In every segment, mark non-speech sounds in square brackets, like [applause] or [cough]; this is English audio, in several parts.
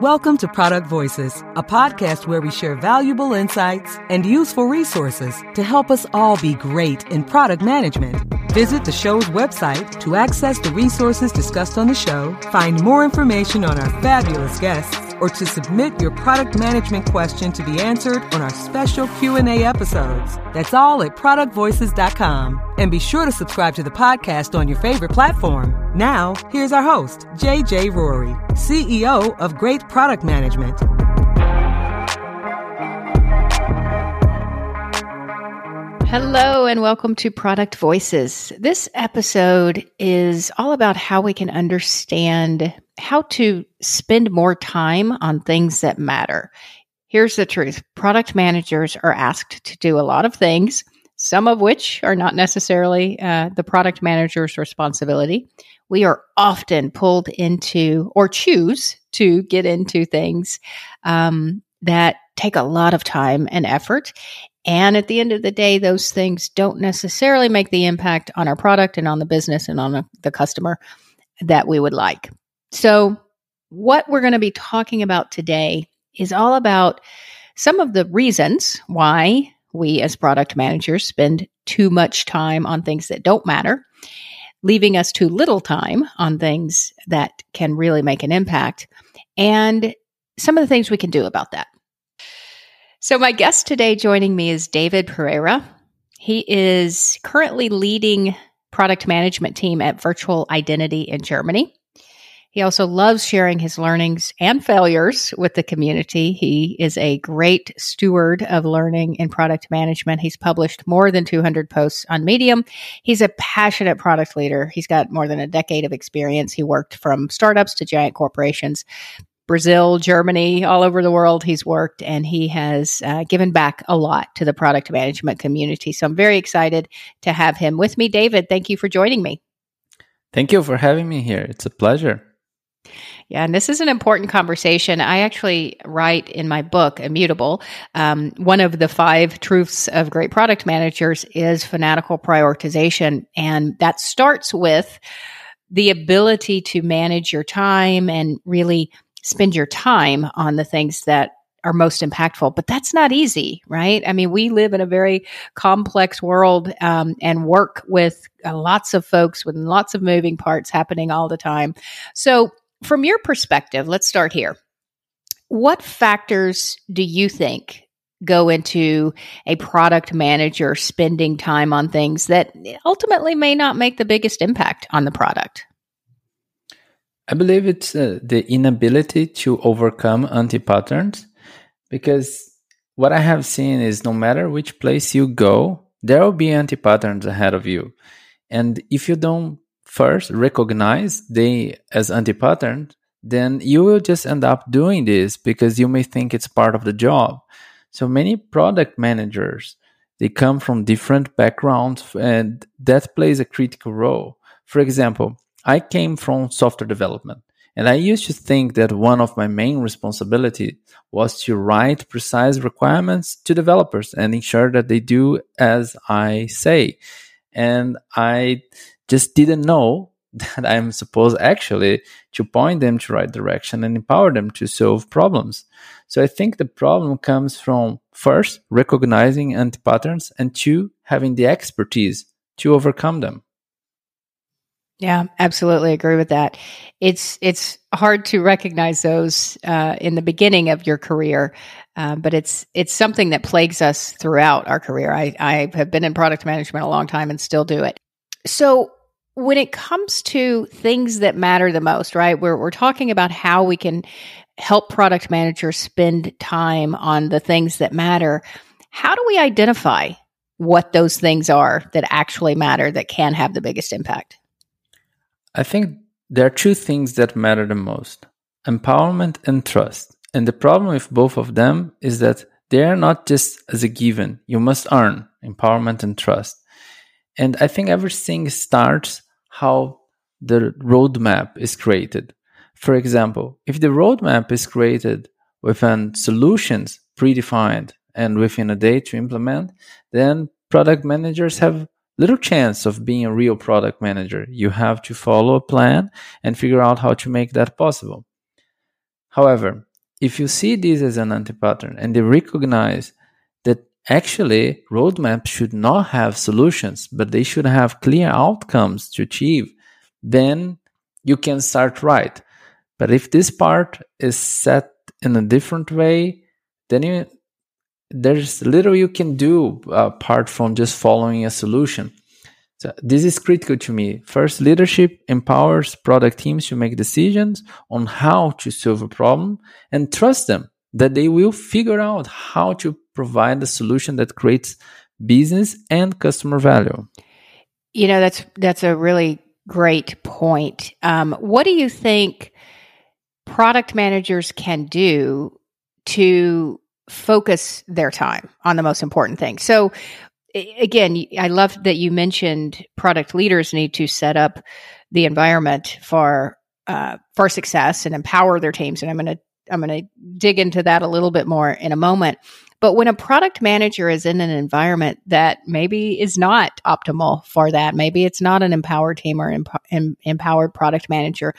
Welcome to Product Voices, a podcast where we share valuable insights and useful resources to help us all be great in product management. Visit the show's website to access the resources discussed on the show, find more information on our fabulous guests, or to submit your product management question to be answered on our special Q&A episodes. That's all at productvoices.com. And be sure to subscribe to the podcast on your favorite platform. Now, here's our host, JJ Rorie, CEO of Great Product Management. Hello, and welcome to Product Voices. This episode is all about how we can understand how to spend more time on things that matter. Here's the truth product managers are asked to do a lot of things, some of which are not necessarily uh, the product manager's responsibility. We are often pulled into or choose to get into things um, that take a lot of time and effort. And at the end of the day, those things don't necessarily make the impact on our product and on the business and on the customer that we would like. So, what we're going to be talking about today is all about some of the reasons why we as product managers spend too much time on things that don't matter, leaving us too little time on things that can really make an impact, and some of the things we can do about that. So, my guest today joining me is David Pereira. He is currently leading product management team at Virtual Identity in Germany. He also loves sharing his learnings and failures with the community. He is a great steward of learning in product management. He's published more than 200 posts on Medium. He's a passionate product leader. He's got more than a decade of experience. He worked from startups to giant corporations. Brazil, Germany, all over the world he's worked, and he has uh, given back a lot to the product management community. So I'm very excited to have him with me. David, thank you for joining me. Thank you for having me here. It's a pleasure. Yeah, and this is an important conversation. I actually write in my book, Immutable, um, one of the five truths of great product managers is fanatical prioritization. And that starts with the ability to manage your time and really spend your time on the things that are most impactful. But that's not easy, right? I mean, we live in a very complex world um, and work with uh, lots of folks with lots of moving parts happening all the time. So, from your perspective, let's start here. What factors do you think go into a product manager spending time on things that ultimately may not make the biggest impact on the product? I believe it's uh, the inability to overcome anti patterns because what I have seen is no matter which place you go, there will be anti patterns ahead of you. And if you don't first recognize they as anti patterns, then you will just end up doing this because you may think it's part of the job. So many product managers, they come from different backgrounds and that plays a critical role. For example, I came from software development, and I used to think that one of my main responsibilities was to write precise requirements to developers and ensure that they do as I say. And I just didn't know [laughs] that I'm supposed actually to point them to right direction and empower them to solve problems. So I think the problem comes from first recognizing anti patterns and two having the expertise to overcome them. Yeah, absolutely agree with that. It's it's hard to recognize those uh, in the beginning of your career, uh, but it's it's something that plagues us throughout our career. I I have been in product management a long time and still do it. So when it comes to things that matter the most, right? We're we're talking about how we can help product managers spend time on the things that matter. How do we identify what those things are that actually matter that can have the biggest impact? I think there are two things that matter the most empowerment and trust. And the problem with both of them is that they are not just as a given. You must earn empowerment and trust. And I think everything starts how the roadmap is created. For example, if the roadmap is created within solutions predefined and within a day to implement, then product managers have little chance of being a real product manager. You have to follow a plan and figure out how to make that possible. However, if you see this as an anti-pattern and they recognize actually roadmaps should not have solutions, but they should have clear outcomes to achieve, then you can start right. But if this part is set in a different way, then you, there's little you can do apart from just following a solution. So this is critical to me. First, leadership empowers product teams to make decisions on how to solve a problem and trust them that they will figure out how to provide a solution that creates business and customer value. You know, that's that's a really great point. Um, what do you think product managers can do to focus their time on the most important thing? So, again, I love that you mentioned product leaders need to set up the environment for uh, for success and empower their teams. And I'm going to I'm going to dig into that a little bit more in a moment. But when a product manager is in an environment that maybe is not optimal for that, maybe it's not an empowered team or em- empowered product manager,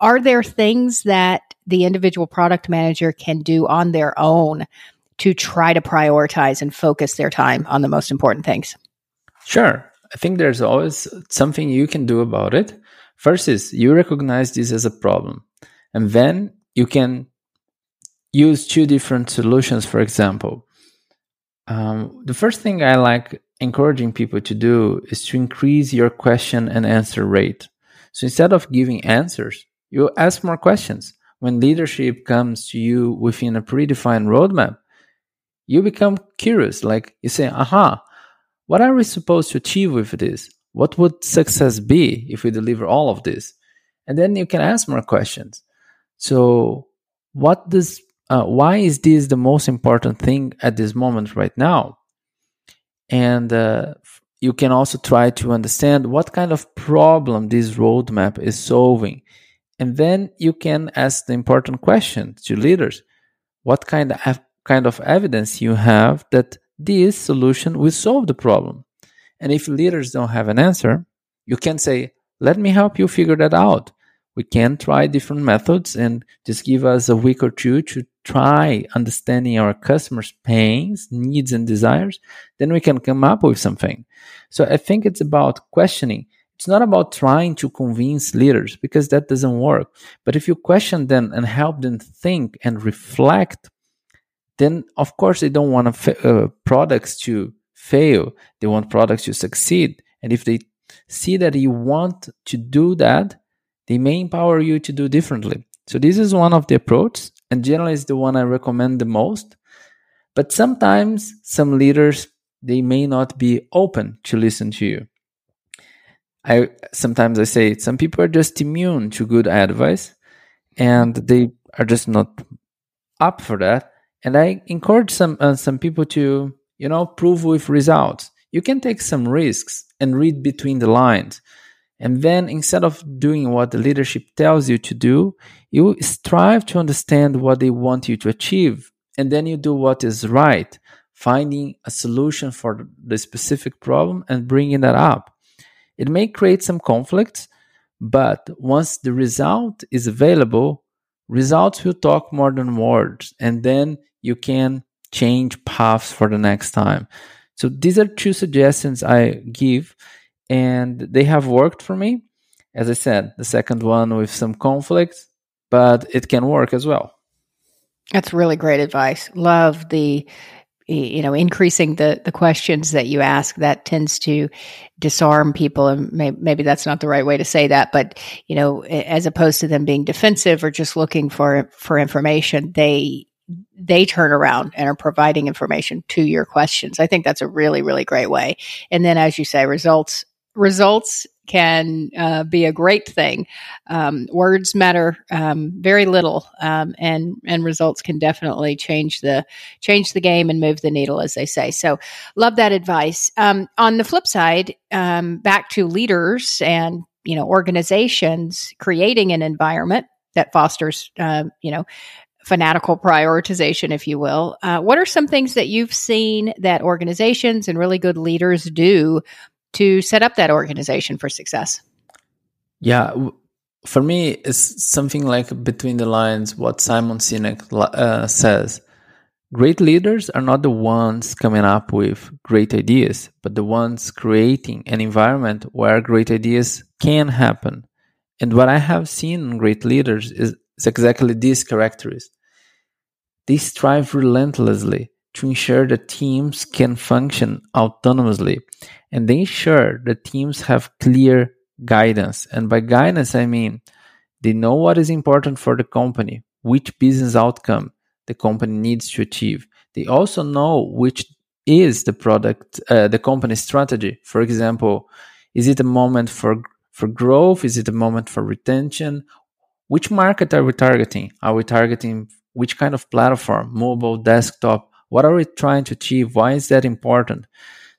are there things that the individual product manager can do on their own to try to prioritize and focus their time on the most important things? Sure. I think there's always something you can do about it. First is you recognize this as a problem, and then you can use two different solutions, for example. Um, the first thing I like encouraging people to do is to increase your question and answer rate. So instead of giving answers, you ask more questions. When leadership comes to you within a predefined roadmap, you become curious. Like you say, aha, what are we supposed to achieve with this? What would success be if we deliver all of this? And then you can ask more questions. So, what does, uh, why is this the most important thing at this moment right now? And uh, you can also try to understand what kind of problem this roadmap is solving. And then you can ask the important question to leaders what kind of kind of evidence you have that this solution will solve the problem. And if leaders don't have an answer, you can say, let me help you figure that out. We can try different methods and just give us a week or two to try understanding our customers' pains, needs, and desires. Then we can come up with something. So I think it's about questioning. It's not about trying to convince leaders because that doesn't work. But if you question them and help them think and reflect then of course they don't want fa- uh, products to fail they want products to succeed and if they see that you want to do that they may empower you to do differently so this is one of the approaches and generally is the one i recommend the most but sometimes some leaders they may not be open to listen to you i sometimes i say some people are just immune to good advice and they are just not up for that and I encourage some uh, some people to you know prove with results. You can take some risks and read between the lines. And then instead of doing what the leadership tells you to do, you strive to understand what they want you to achieve. And then you do what is right, finding a solution for the specific problem and bringing that up. It may create some conflicts, but once the result is available, results will talk more than words. And then you can change paths for the next time. So these are two suggestions I give, and they have worked for me. As I said, the second one with some conflict, but it can work as well. That's really great advice. Love the you know increasing the the questions that you ask that tends to disarm people and may, maybe that's not the right way to say that but you know as opposed to them being defensive or just looking for for information they they turn around and are providing information to your questions. I think that's a really, really great way. And then, as you say, results results can uh, be a great thing. Um, words matter um, very little, um, and and results can definitely change the change the game and move the needle, as they say. So, love that advice. Um, on the flip side, um, back to leaders and you know organizations creating an environment that fosters uh, you know fanatical prioritization, if you will. Uh, what are some things that you've seen that organizations and really good leaders do to set up that organization for success? Yeah. for me, it's something like between the lines what Simon Sinek uh, says. Great leaders are not the ones coming up with great ideas, but the ones creating an environment where great ideas can happen. And what I have seen in great leaders is, is exactly this characteristic. They strive relentlessly to ensure that teams can function autonomously and they ensure that teams have clear guidance. And by guidance, I mean they know what is important for the company, which business outcome the company needs to achieve. They also know which is the product, uh, the company strategy. For example, is it a moment for for growth? Is it a moment for retention? Which market are we targeting? Are we targeting which kind of platform, mobile, desktop? What are we trying to achieve? Why is that important?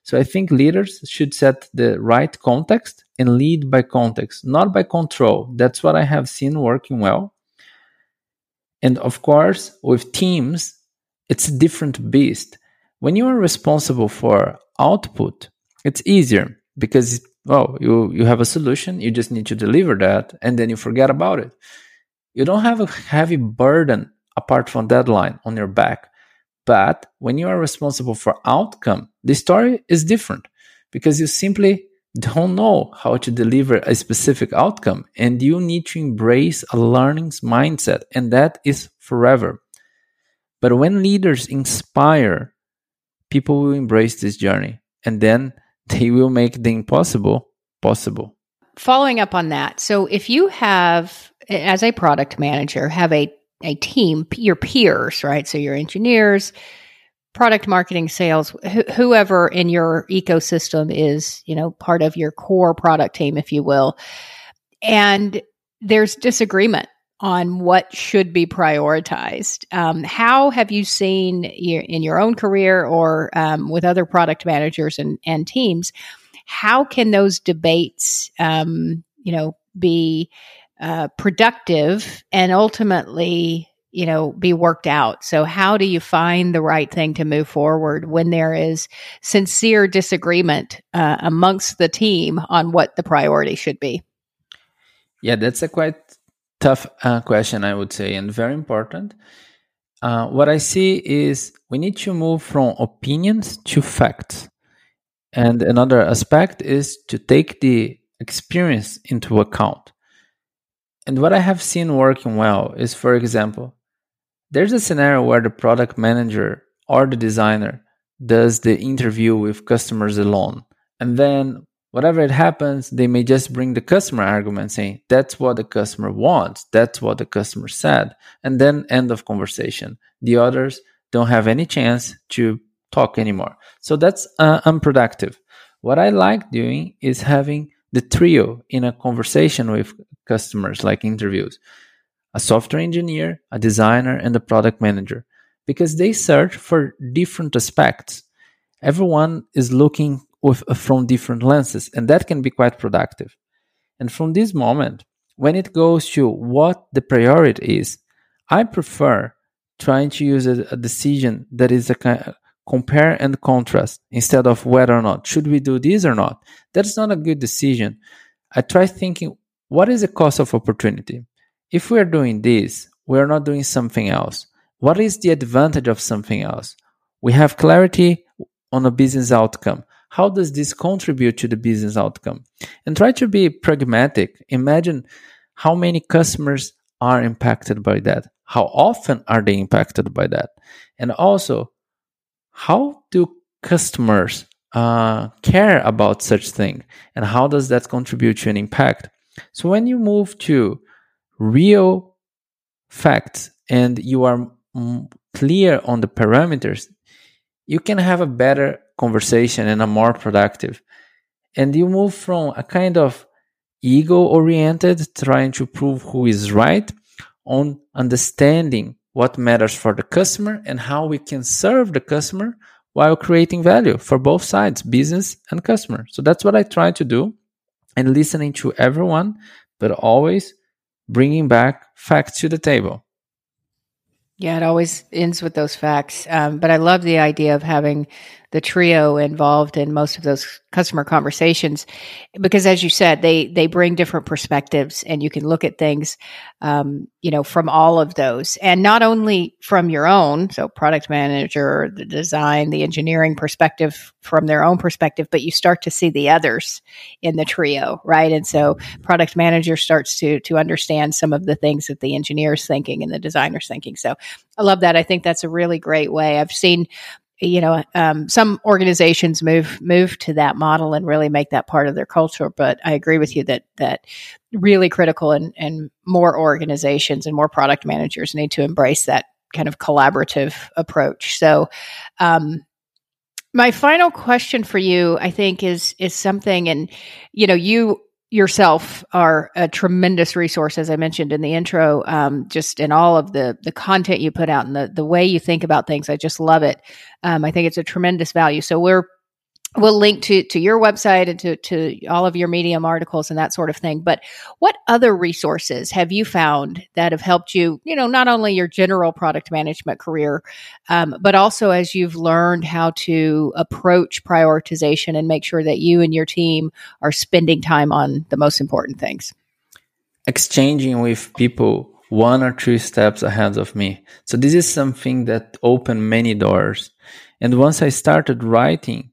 So I think leaders should set the right context and lead by context, not by control. That's what I have seen working well. And of course, with teams, it's a different beast. When you are responsible for output, it's easier because well, you you have a solution, you just need to deliver that and then you forget about it. You don't have a heavy burden apart from deadline on your back. But when you are responsible for outcome, the story is different because you simply don't know how to deliver a specific outcome and you need to embrace a learning mindset and that is forever. But when leaders inspire people will embrace this journey and then [laughs] they will make the impossible possible. Following up on that so if you have as a product manager have a a team your peers right? So your engineers product marketing sales wh- whoever in your ecosystem is you know part of your core product team if you will. And there's disagreement on what should be prioritized. Um, how have you seen in your own career or um, with other product managers and, and teams how can those debates um, you know be uh, productive and ultimately you know be worked out. So how do you find the right thing to move forward when there is sincere disagreement uh, amongst the team on what the priority should be? Yeah that's a quite tough uh, question i would say and very important. Uh, what i see is we need to move from opinions to facts. And another aspect is to take the experience into account and what I have seen working well is, for example, there's a scenario where the product manager or the designer does the interview with customers alone. And then whatever it happens, they may just bring the customer argument saying, that's what the customer wants. That's what the customer said. And then end of conversation. The others don't have any chance to talk anymore. So that's uh, unproductive. What I like doing is having the trio in a conversation with customers, like interviews a software engineer, a designer, and a product manager because they search for different aspects. Everyone is looking with, uh, from different lenses, and that can be quite productive. And from this moment, when it goes to what the priority is, I prefer trying to use a, a decision that is a kind compare and contrast instead of whether or not should we do this or not. That's not a good decision. I try thinking what is the cost of opportunity? if we are doing this, we are not doing something else. What is the advantage of something else? We have clarity on a business outcome. How does this contribute to the business outcome? And try to be pragmatic. Imagine how many customers are impacted by that. How often are they impacted by that? And also, how do customers uh, care about such thing? And how does that contribute to an impact? So when you move to real facts and you are clear on the parameters, you can have a better conversation and a more productive. And you move from a kind of ego oriented, trying to prove who is right, on understanding what matters for the customer and how we can serve the customer while creating value for both sides, business and customer. So that's what I try to do and listening to everyone, but always bringing back facts to the table. Yeah, it always ends with those facts. Um, but I love the idea of having the trio involved in most of those customer conversations. Because as you said they they bring different perspectives and you can look at things um, you know from all of those. And not only from your own so product manager the design the engineering perspective from their own perspective but you start to see the others in the trio right? And so product manager starts to to understand some of the things that the engineers thinking and the designers thinking. So i love that. I think that's a really great way. I've seen you know, um, some organizations move move to that model and really make that part of their culture. But I agree with you that that really critical and and more organizations and more product managers need to embrace that kind of collaborative approach. So, um, my final question for you, I think, is is something, and you know, you yourself are a tremendous resource, as I mentioned in the intro. Um, just in all of the the content you put out and the the way you think about things, I just love it. Um, I think it's a tremendous value. So we're we'll link to to your website and to to all of your medium articles and that sort of thing but what other resources have you found that have helped you you know not only your general product management career um, but also as you've learned how to approach prioritization and make sure that you and your team are spending time on the most important things? Exchanging with people one or two steps ahead of me. So this is something that opened many doors. And once i started writing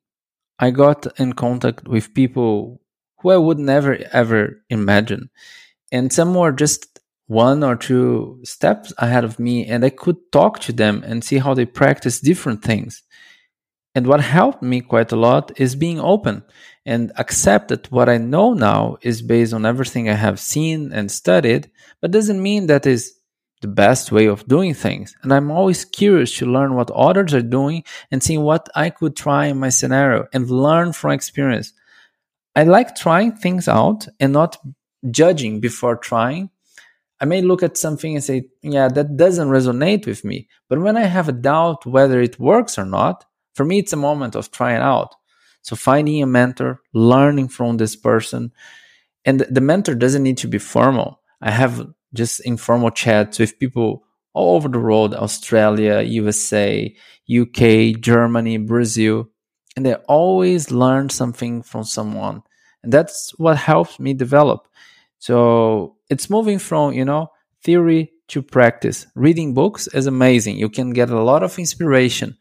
I got in contact with people who I would never ever imagine. And some were just one or two steps ahead of me, and I could talk to them and see how they practice different things. And what helped me quite a lot is being open and accept that what I know now is based on everything I have seen and studied, but doesn't mean that is the best way of doing things. And I'm always curious to learn what others are doing and seeing what I could try in my scenario and learn from experience. I like trying things out and not judging before trying. I may look at something and say, yeah, that doesn't resonate with me. But when I have a doubt whether it works or not, for me, it's a moment of trying out. So finding a mentor, learning from this person. And the mentor doesn't need to be formal. I have just informal chats with people all over the world Australia, USA, UK, Germany, Brazil. And they always learn something from someone. And that's what helps me develop. So it's moving from, you know, theory to practice. Reading books is amazing. You can get a lot of inspiration,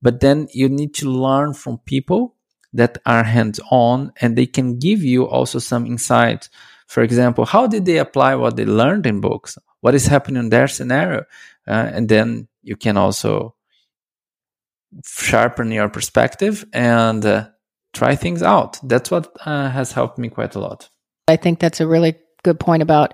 but then you need to learn from people that are hands on and they can give you also some insights for example, how did they apply what they learned in books? What is happening in their scenario? Uh, and then you can also sharpen your perspective and uh, try things out. That's what uh, has helped me quite a lot. I think that's a really good point about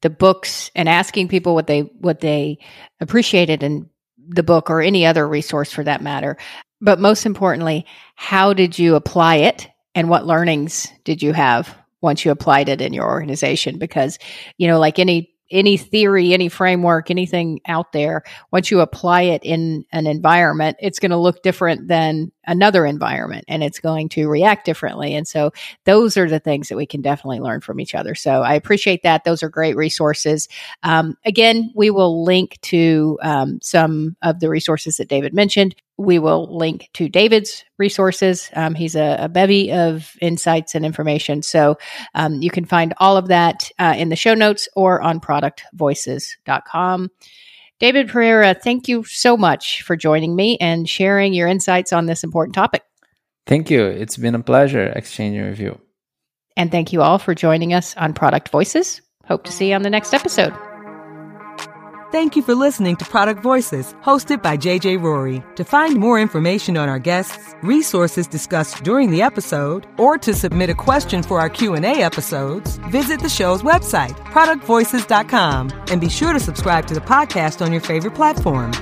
the books and asking people what they what they appreciated in the book or any other resource for that matter. But most importantly, how did you apply it and what learnings did you have once you applied it in your organization because you know like any any theory, any framework, anything out there, once you apply it in an environment, it's going to look different than another environment and it's going to react differently. And so those are the things that we can definitely learn from each other. So I appreciate that. Those are great resources. Um, again, we will link to um, some of the resources that David mentioned. We will link to David's resources. Um, he's a, a, bevy of insights and information. So um, you can find all of that uh, in the show notes or on productvoices.com. David Pereira, thank you so much for joining me and sharing your insights on this important topic. Thank you. It's been a pleasure exchanging with you. And thank you all for joining us on Product Voices. Hope to see you on the next episode. Thank you for listening to Product Voices, hosted by JJ Rorie. To find more information on our guests, resources discussed during the episode, or to submit a question for our Q&A episodes, visit the show's website, productvoices.com, and be sure to subscribe to the podcast on your favorite platform.